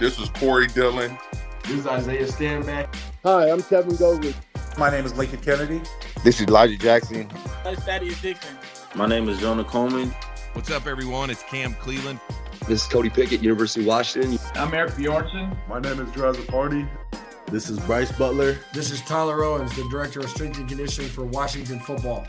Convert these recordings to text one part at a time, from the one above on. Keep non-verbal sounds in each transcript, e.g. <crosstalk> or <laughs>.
This is Corey Dillon. This is Isaiah Stanback. Hi, I'm Kevin Govers. My name is Lincoln Kennedy. This is Elijah Jackson. That's Thaddeus Dixon. My name is Jonah Coleman. What's up, everyone? It's Cam Cleveland. This is Cody Pickett, University of Washington. I'm Eric Bjornson. My name is Drew Azzopardi. This is Bryce Butler. This is Tyler Owens, the Director of Strength and Conditioning for Washington Football.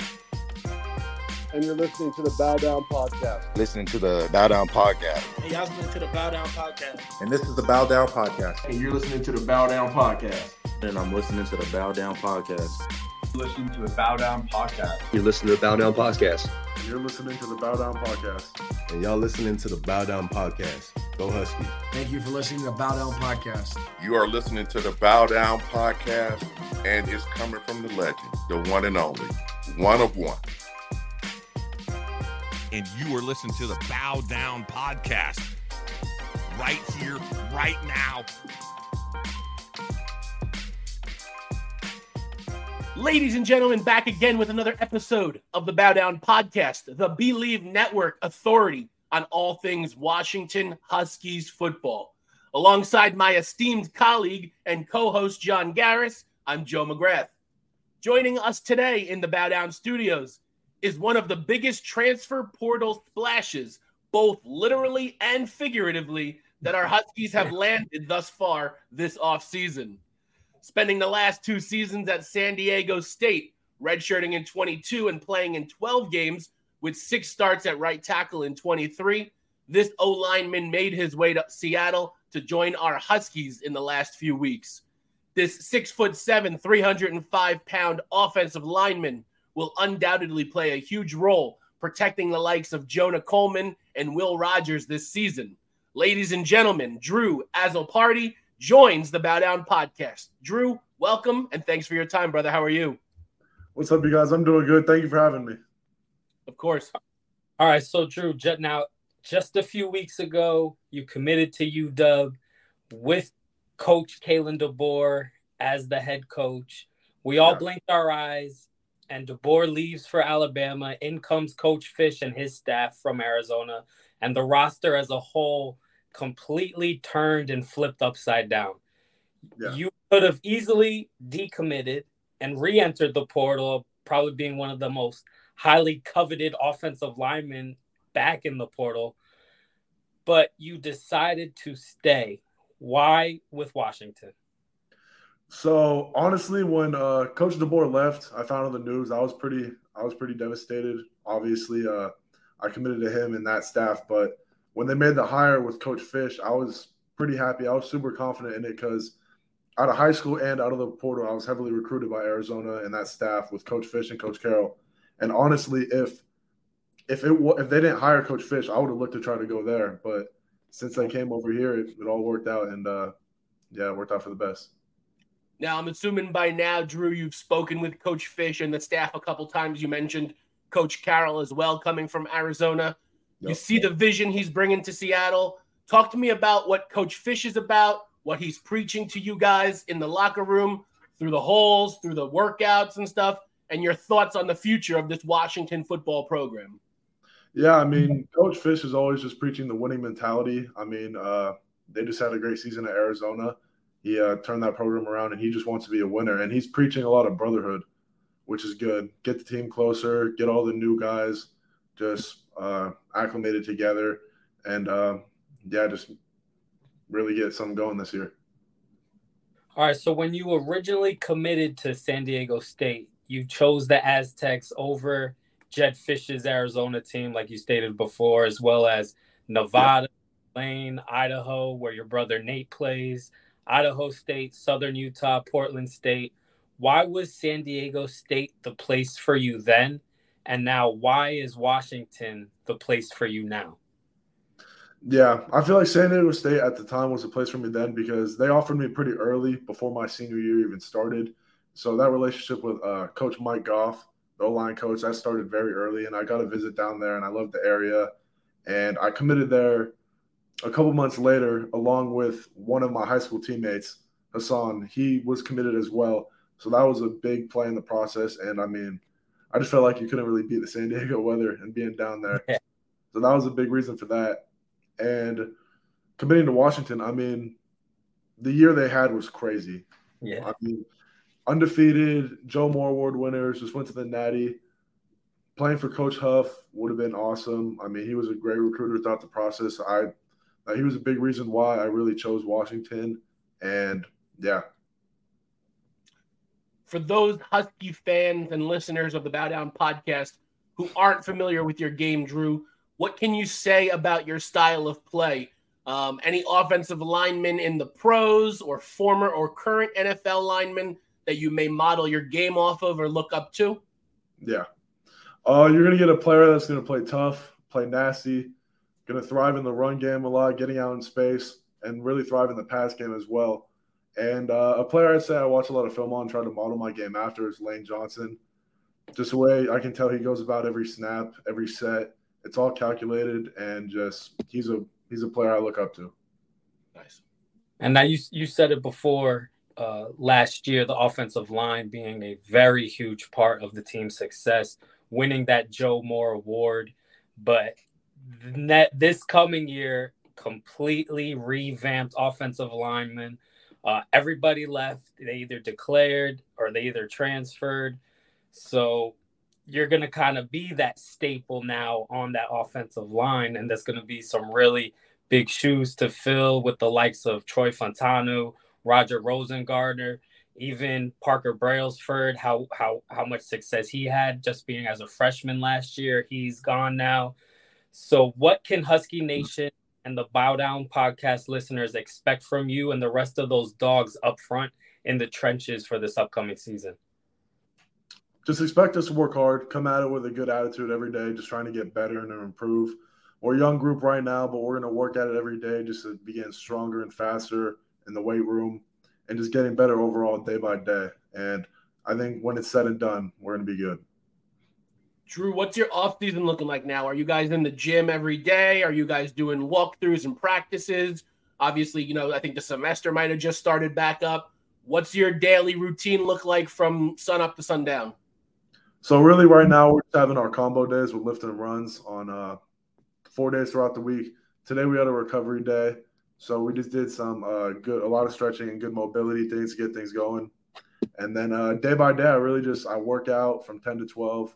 And you're listening to the Bow Down Podcast. Listening to the Bow Down Podcast. Hey, y'all listening to the Bow Down Podcast. And this is the Bow Down Podcast. And you're listening to the Bow Down Podcast. And I'm listening to the Bow Down Podcast. Listening to the Bow Down Podcast. You're listening to the Bow Down Podcast. And you're listening to the Bow Down Podcast. And y'all listening to the Bow Down Podcast. Go Husky. Thank you for listening to the Bow Down Podcast. You are listening to the Bow Down Podcast, and it's coming from the legend, the one and only, one of one. And you are listening to the Bow Down Podcast right here, right now. Ladies and gentlemen, back again with another episode of the Bow Down Podcast, the Believe Network authority on all things Washington Huskies football. Alongside my esteemed colleague and co host John Garris, I'm Joe McGrath. Joining us today in the Bow Down studios is one of the biggest transfer portal splashes, both literally and figuratively, that our Huskies have <laughs> landed thus far this offseason. Spending the last two seasons at San Diego State, redshirting in 22 and playing in 12 games with six starts at right tackle in 23, this O lineman made his way to Seattle to join our Huskies in the last few weeks. This six foot seven, 305 pound offensive lineman will undoubtedly play a huge role protecting the likes of Jonah Coleman and Will Rogers this season. Ladies and gentlemen, Drew Azzopardi joins the Bow Down podcast. Drew, welcome and thanks for your time, brother. How are you? What's up, you guys? I'm doing good. Thank you for having me. Of course. All right, so Drew, now just a few weeks ago, you committed to UW with Coach Kalen DeBoer as the head coach. We all yeah. blinked our eyes, and DeBoer leaves for Alabama. In comes Coach Fisch and his staff from Arizona, and the roster as a whole completely turned and flipped upside down. Yeah. You could have easily decommitted and re-entered the portal, probably being one of the most highly coveted offensive linemen back in the portal, but you decided to stay. Why with Washington? So honestly, when uh, Coach DeBoer left, I found on the news. I was pretty, I was pretty devastated. Obviously, uh, I committed to him and that staff, but when they made the hire with Coach Fisch, I was pretty happy. I was super confident in it because out of high school and out of the portal, I was heavily recruited by Arizona and that staff with Coach Fisch and Coach Carroll. And honestly, if if it if they didn't hire Coach Fisch, I would have looked to try to go there. But since I came over here, it, it all worked out, and uh, yeah, it worked out for the best. Now, I'm assuming by now, Drew, you've spoken with Coach Fisch and the staff a couple times. You mentioned Coach Carroll as well, coming from Arizona. Yep. You see the vision he's bringing to Seattle. Talk to me about what Coach Fisch is about, what he's preaching to you guys in the locker room, through the holes, through the workouts and stuff, and your thoughts on the future of this Washington football program. Yeah, I mean, Coach Fisch is always just preaching the winning mentality. I mean, uh, they just had a great season at Arizona. He uh, turned that program around, and he just wants to be a winner. And he's preaching a lot of brotherhood, which is good. Get the team closer, get all the new guys just uh, acclimated together, and uh, yeah, just really get something going this year. All right. So when you originally committed to San Diego State, you chose the Aztecs over Jedd Fisch's Arizona team, like you stated before, as well as Nevada, yeah. Lane, Idaho, where your brother Nate plays, Idaho State, Southern Utah, Portland State. Why was San Diego State the place for you then? And now, why is Washington the place for you now? Yeah, I feel like San Diego State at the time was a place for me then because they offered me pretty early before my senior year even started. So that relationship with uh, Coach Mike Goff, the line coach, that started very early, and I got a visit down there, and I loved the area, and I committed there a couple months later, along with one of my high school teammates, Hassan. He was committed as well, so that was a big play in the process. And I mean, I just felt like you couldn't really beat the San Diego <laughs> weather and being down there, so that was a big reason for that. And committing to Washington, I mean, the year they had was crazy. Yeah. I mean, undefeated, Joe Moore Award winners, just went to the Natty. Playing for Coach Huff would have been awesome. I mean, he was a great recruiter throughout the process. I, uh, he was a big reason why I really chose Washington, and yeah. For those Husky fans and listeners of the Bow Down podcast who aren't familiar with your game, Drew, what can you say about your style of play? Um, any offensive linemen in the pros or former or current NFL linemen that you may model your game off of or look up to? Yeah. Uh, you're going to get a player that's going to play tough, play nasty, going to thrive in the run game a lot, getting out in space, and really thrive in the pass game as well. And uh, a player I'd say I watch a lot of film on, try to model my game after is Lane Johnson. Just the way I can tell he goes about every snap, every set. It's all calculated, and just he's a he's a player I look up to. Nice. And now you you said it before uh, last year, the offensive line being a very huge part of the team's success, winning that Joe Moore Award, but net this coming year completely revamped offensive linemen. Uh, everybody left. They either declared or they either transferred. So you're going to kind of be that staple now on that offensive line. And that's going to be some really big shoes to fill with the likes of Troy Fautanu, Roger Rosengarten, even Parker Brailsford, how, how, how much success he had just being as a freshman last year. He's gone now. So, what can Husky Nation and the Bow Down podcast listeners expect from you and the rest of those dogs up front in the trenches for this upcoming season? just expect us to work hard, come at it with a good attitude every day, just trying to get better and improve. We're a young group right now, but we're going to work at it every day just to be getting stronger and faster in the weight room and just getting better overall day by day. And I think when it's said and done, we're going to be good. Drew, what's your off season looking like now? Are you guys in the gym every day? Are you guys doing walkthroughs and practices? Obviously, you know, I think the semester might have just started back up. What's your daily routine look like from sun up to sundown? So really, right now we're having our combo days with lifting and runs on uh, four days throughout the week. Today we had a recovery day, so we just did some uh, good, a lot of stretching and good mobility things to get things going. And then uh, day by day, I really just I work out from ten to twelve,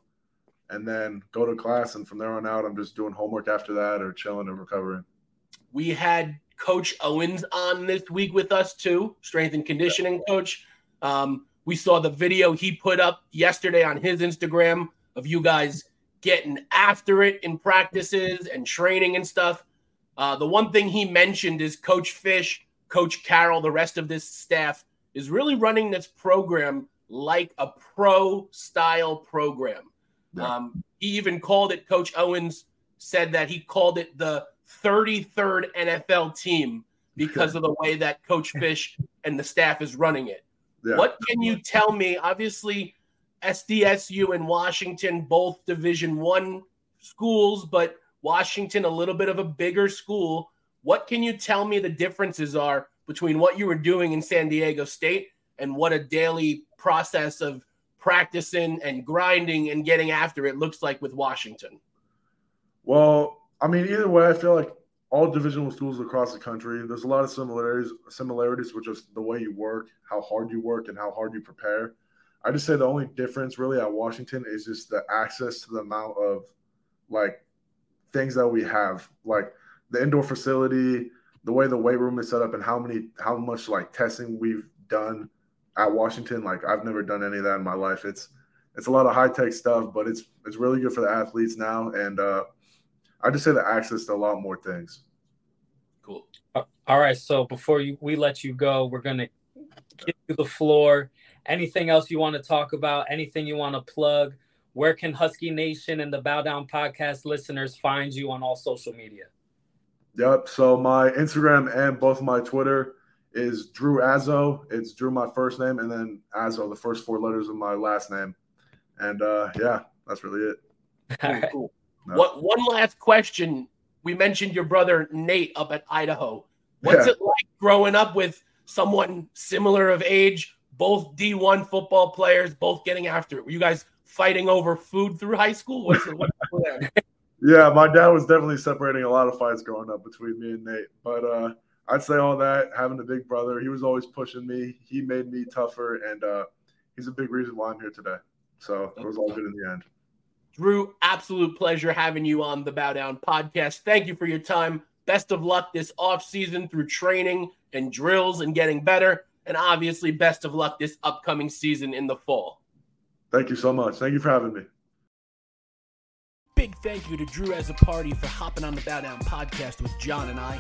and then go to class. And from there on out, I'm just doing homework after that or chilling and recovering. We had Coach Owens on this week with us too, strength and conditioning coach. Um, we saw the video he put up yesterday on his Instagram of you guys getting after it in practices and training and stuff. Uh, the one thing he mentioned is Coach Fisch, Coach Carroll, the rest of this staff is really running this program like a pro style program. Yeah. Um, he even called it, Coach Owens said that he called it the 33rd NFL team because of the way that Coach Fisch and the staff is running it. Yeah. What can you tell me? Obviously, SDSU and Washington both Division One schools, but Washington a little bit of a bigger school. What can you tell me the differences are between what you were doing in San Diego State and what a daily process of practicing and grinding and getting after it looks like with Washington? Well, I mean, either way, I feel like all divisional schools across the country. There's a lot of similarities similarities with just the way you work, how hard you work, and how hard you prepare. I just say the only difference really at Washington is just the access to the amount of like things that we have, like the indoor facility, the way the weight room is set up, and how many how much like testing we've done at Washington. Like I've never done any of that in my life. It's it's a lot of high tech stuff, but it's it's really good for the athletes now, and uh, I just say the access to a lot more things. Cool. All right. So before you, we let you go, we're gonna give you the floor. Anything else you want to talk about? Anything you want to plug? Where can Husky Nation and the Bow Down Podcast listeners find you on all social media? Yep. So my Instagram and both my Twitter is Drew Azzo. It's Drew my first name and then Azzo, the first four letters of my last name. And uh, yeah, that's really it. All right. Cool. No. What one last question? We mentioned your brother Nate up at Idaho. What's yeah. it like growing up with someone similar of age, both D1 football players, both getting after it? Were you guys fighting over food through high school? What's the, what's the <laughs> yeah, my dad was definitely separating a lot of fights growing up between me and Nate. But uh, I'd say all that. Having a big brother, he was always pushing me. He made me tougher, and uh, he's a big reason why I'm here today. So it was all good in the end. Drew, absolute pleasure having you on the Bow Down podcast. Thank you for your time. Best of luck this off season through training and drills and getting better. And obviously, best of luck this upcoming season in the fall. Thank you so much. Thank you for having me. Big thank you to Drew Azzopardi for hopping on the Bow Down podcast with John and I.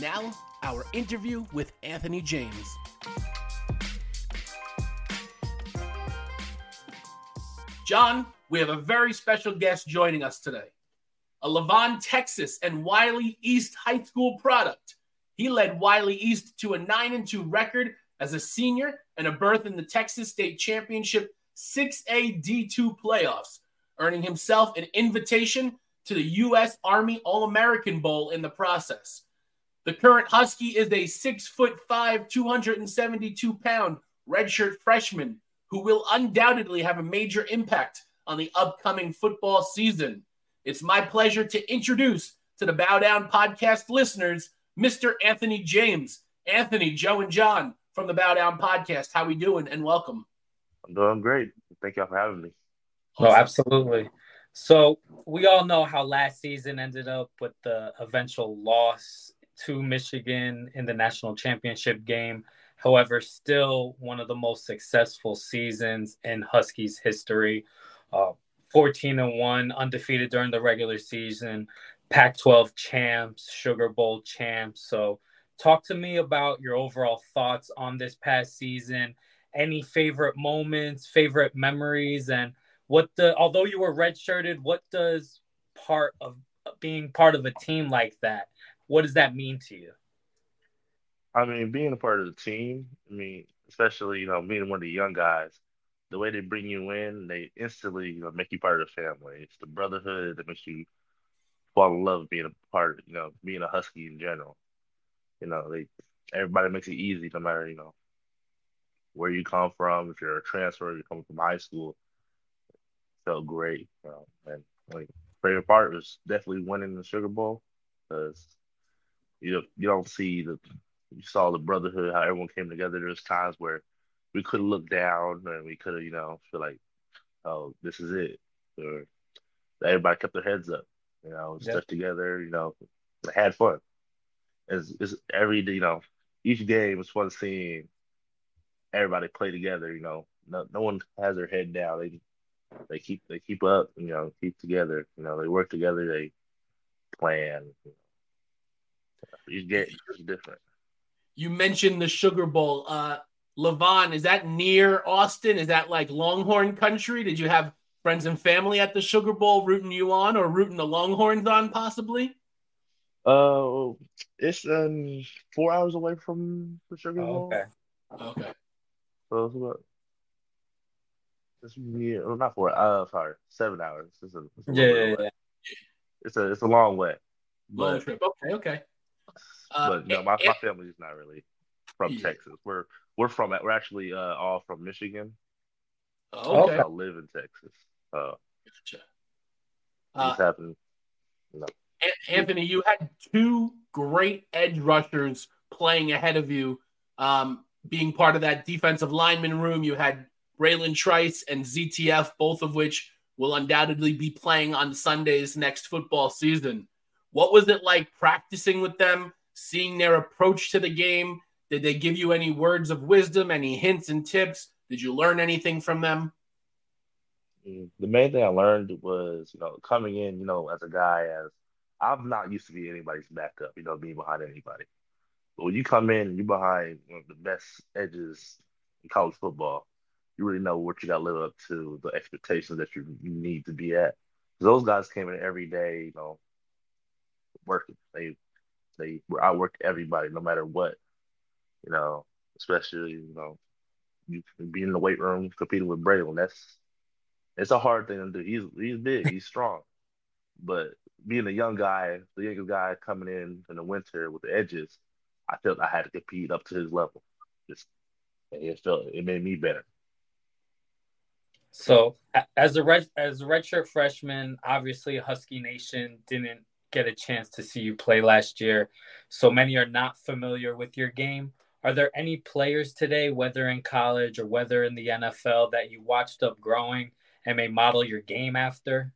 Now, our interview with Anthony James. John, we have a very special guest joining us today. A Lavon, Texas, and Wylie East High School product. He led Wylie East to a 9 and 2 record as a senior and a berth in the Texas State Championship 6A D2 playoffs, earning himself an invitation to the U.S. Army All American Bowl in the process. The current Husky is a six foot five, 272 pound redshirt freshman who will undoubtedly have a major impact on the upcoming football season. It's my pleasure to introduce to the Bow Down podcast listeners, Mr. Anthony James. Anthony, Joe, and John from the Bow Down podcast. How we doing? And welcome. I'm doing great. Thank y'all for having me. Oh, absolutely. So we all know how last season ended up with the eventual loss to Michigan in the national championship game. However, still one of the most successful seasons in Huskies history. Uh, 14 and 1, undefeated during the regular season, Pac 12 champs, Sugar Bowl champs. So, talk to me about your overall thoughts on this past season. Any favorite moments, favorite memories, and what the, although you were redshirted, what does part of being part of a team like that, what does that mean to you? I mean, being a part of the team, I mean, especially, you know, being one of the young guys, the way they bring you in, they instantly, you know, make you part of the family. It's the brotherhood that makes you fall in love being a part of, you know, being a Husky in general. You know, they everybody makes it easy no matter, you know, where you come from, if you're a transfer, you're coming from high school. Felt great. You know, and like favorite part was definitely winning the Sugar Bowl because you know, you don't see the you saw the brotherhood, how everyone came together. There's times where we could have looked down and we could have, you know, feel like, oh, this is it. Or everybody kept their heads up, you know, yep. stuck together, you know, had fun. It's, it's every, you know, each game was fun seeing everybody play together, you know. No, no one has their head down. They they keep they keep up, you know, keep together. You know, they work together. They plan. You know. Each game is different. You mentioned the Sugar Bowl. Uh, Lavon, is that near Austin? Is that like Longhorn country? Did you have friends and family at the Sugar Bowl rooting you on or rooting the Longhorns on possibly? Uh, it's um four hours away from the Sugar Bowl. okay. Okay. So it's about it's yeah, well, not four. Uh, sorry, seven hours. It's a, it's a yeah, yeah, yeah, It's a it's a long way. Long but, trip. Okay, okay. Uh, but no, my, my family is not really from yeah. Texas. We're we're from we're actually uh, all from Michigan. Oh, okay. I live in Texas. Uh, gotcha. Uh, happened, know. Anthony, you had two great edge rushers playing ahead of you. Um, being part of that defensive lineman room, you had Bralen Trice and ZTF, both of which will undoubtedly be playing on Sundays next football season. What was it like practicing with them, seeing their approach to the game? Did they give you any words of wisdom, any hints and tips? Did you learn anything from them? Mm, the main thing I learned was, you know, coming in, you know, as a guy, as I'm not used to being anybody's backup, you know, being behind anybody. But when you come in and you're behind one of the best edges in college football, you really know what you got to live up to, the expectations that you need to be at. Those guys came in every day, you know, working. They they were outworked everybody, no matter what you know, especially you know, you be in the weight room competing with Bralen. That's it's a hard thing to do. He's he's big, he's <laughs> strong, but being a young guy, the youngest guy coming in in the winter with the edges, I felt I had to compete up to his level. Just it felt it made me better. So as a red as a redshirt freshman, obviously Husky Nation didn't get a chance to see you play last year. So many are not familiar with your game. Are there any players today, whether in college or whether in the NFL, that you watched up growing and may model your game after?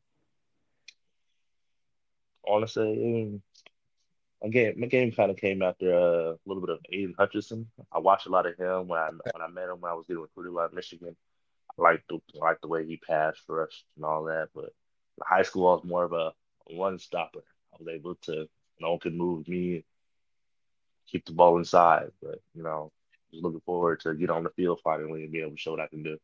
Honestly, my game my game kind of came after uh, a little bit of Aidan Hutchinson. I watched a lot of him when I when I met him when I was getting recruited of Michigan. I liked the liked the way he passed for us and all that. But high school, I was more of a one stopper. I was able to no one could move me, keep the ball inside. But you know, just looking forward to get on the field finally and be able to show what I can do.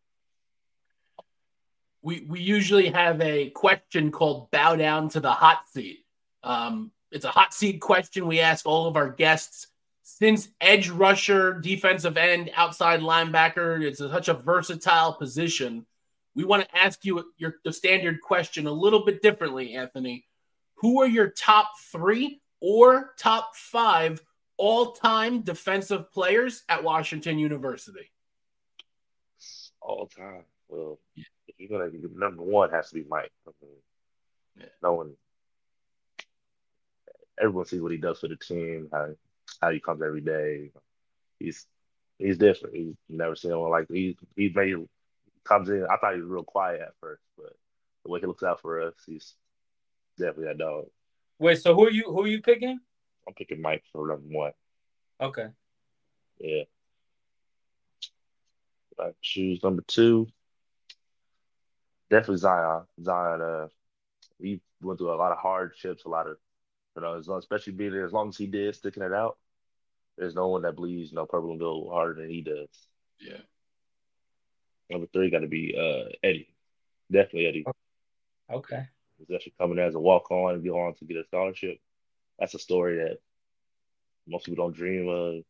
We we usually have a question called "Bow Down to the Hot Seat." Um, it's a hot seat question we ask all of our guests. Since edge rusher, defensive end, outside linebacker, it's such a versatile position. We want to ask you your the standard question a little bit differently, Anthony. Who are your top three or top five all-time defensive players at Washington University? All time. Well, you're gonna number one has to be Mike. I mean, yeah. No one everyone sees what he does for the team, how how he comes every day. He's he's different. He's never seen anyone like he he made comes in. I thought he was real quiet at first, but the way he looks out for us, he's definitely that dog. Wait, so who are you who are you picking? I'm picking Mike for number one. Okay. Yeah. I choose number two. Definitely Zion. Zion, uh, he went through a lot of hardships, a lot of you know, long, especially being there as long as he did, sticking it out. There's no one that bleeds, you know, purple and gold harder than he does. Yeah. Number three got to be uh, Eddie. Definitely Eddie. Okay. He's actually coming as a walk on and go on to get a scholarship. That's a story that most people don't dream of.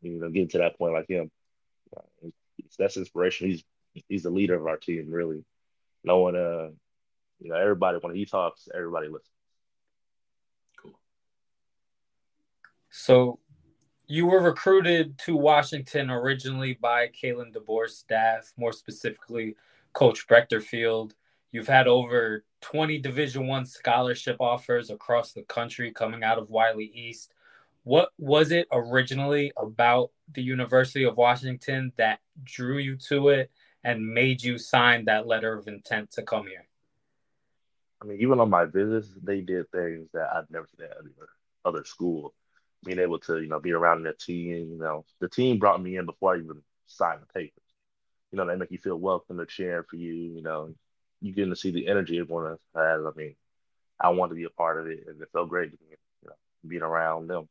You know, getting to that point like him. That's inspiration. He's he's the leader of our team, really. No one, uh, you know, everybody when he talks, everybody listens. Cool. So you were recruited to Washington originally by Kalen DeBoer's staff, more specifically Coach Breckterfield. You've had over 20 Division One scholarship offers across the country coming out of Wylie East. What was it originally about the University of Washington that drew you to it and made you sign that letter of intent to come here? I mean, even on my visits, they did things that I've never seen at other, other school being able to, you know, be around the team. You know, the team brought me in before I even signed the papers. You know, they make you feel welcome. They're cheering for you. You know, you getting to see the energy everyone has. I mean, I want to be a part of it, and it felt great, you know, being around them.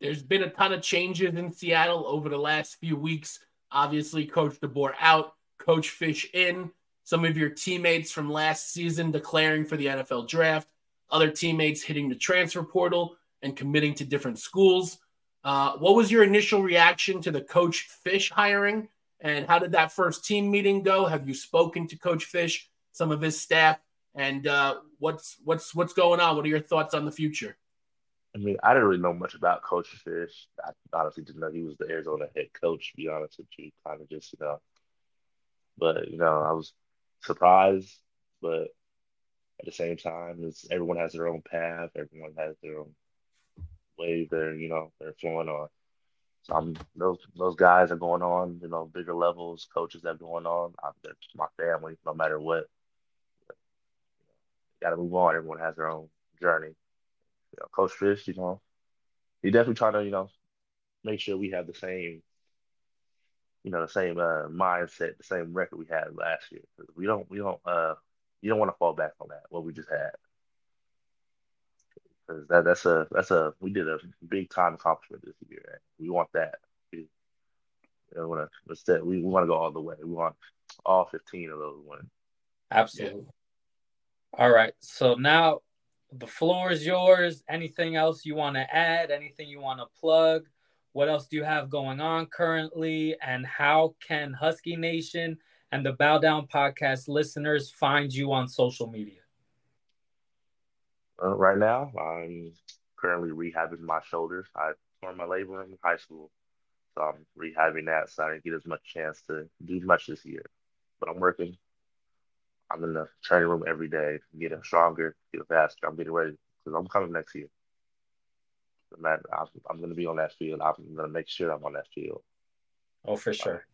There's been a ton of changes in Seattle over the last few weeks. Obviously, Coach DeBoer out, Coach Fisch in. Some of your teammates from last season declaring for the NFL draft other teammates hitting the transfer portal and committing to different schools. Uh, what was your initial reaction to the Coach Fisch hiring? And how did that first team meeting go? Have you spoken to Coach Fisch, some of his staff, and uh, what's what's what's going on? What are your thoughts on the future? I mean, I didn't really know much about Coach Fisch. I honestly didn't know he was the Arizona head coach. To be honest with you, kind of just you know, but you know, I was surprised, but at the same time, it's everyone has their own path. Everyone has their own way they're you know they're flowing on. So I'm those those guys are going on, you know, bigger levels, coaches that are going on. I'm, my family, no matter what. Got to move on. Everyone has their own journey. You know, Coach Fisch, you know, he definitely trying to you know make sure we have the same you know the same uh, mindset, the same record we had last year. We don't we don't uh you don't want to fall back on that what we just had because that that's a that's a we did a big time accomplishment this year. We want that. We, want to instead, we, we want to go all the way. We want all fifteen of those wins. Absolutely. Yeah. All right. So now the floor is yours. Anything else you want to add? Anything you want to plug? What else do you have going on currently? And how can Husky Nation and the Bow Down podcast listeners find you on social media? Uh, right now, I'm currently rehabbing my shoulders. I tore my labrum in high school, so I'm rehabbing that. So I didn't get as much chance to do much this year, but I'm working. I'm in the training room every day, getting stronger, getting faster. I'm getting ready because I'm coming next year. I'm, I'm going to be on that field. I'm going to make sure I'm on that field. Oh, for sure.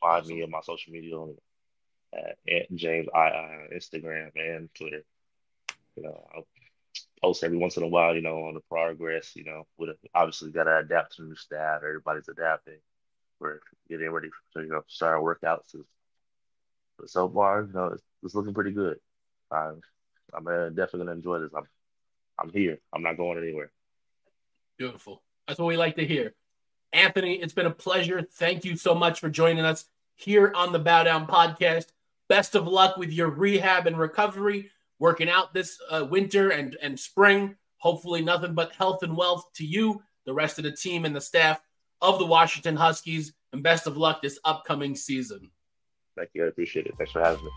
Find me on my social media on at James I on Instagram and Twitter. You know, I'll post every once in a while. You know, on the progress. You know, with obviously got to adapt to the new staff. Everybody's adapting. We're getting ready to you know start workouts. But so far, you know, it's, it's looking pretty good. I'm, I'm uh, definitely gonna enjoy this. I'm I'm here. I'm not going anywhere. Beautiful. That's what we like to hear. Anthony, it's been a pleasure. Thank you so much for joining us here on the Bow Down podcast. Best of luck with your rehab and recovery, working out this uh, winter and, and spring. Hopefully, nothing but health and wealth to you, the rest of the team, and the staff of the Washington Huskies. And best of luck this upcoming season. Thank you. I appreciate it. Thanks for having me.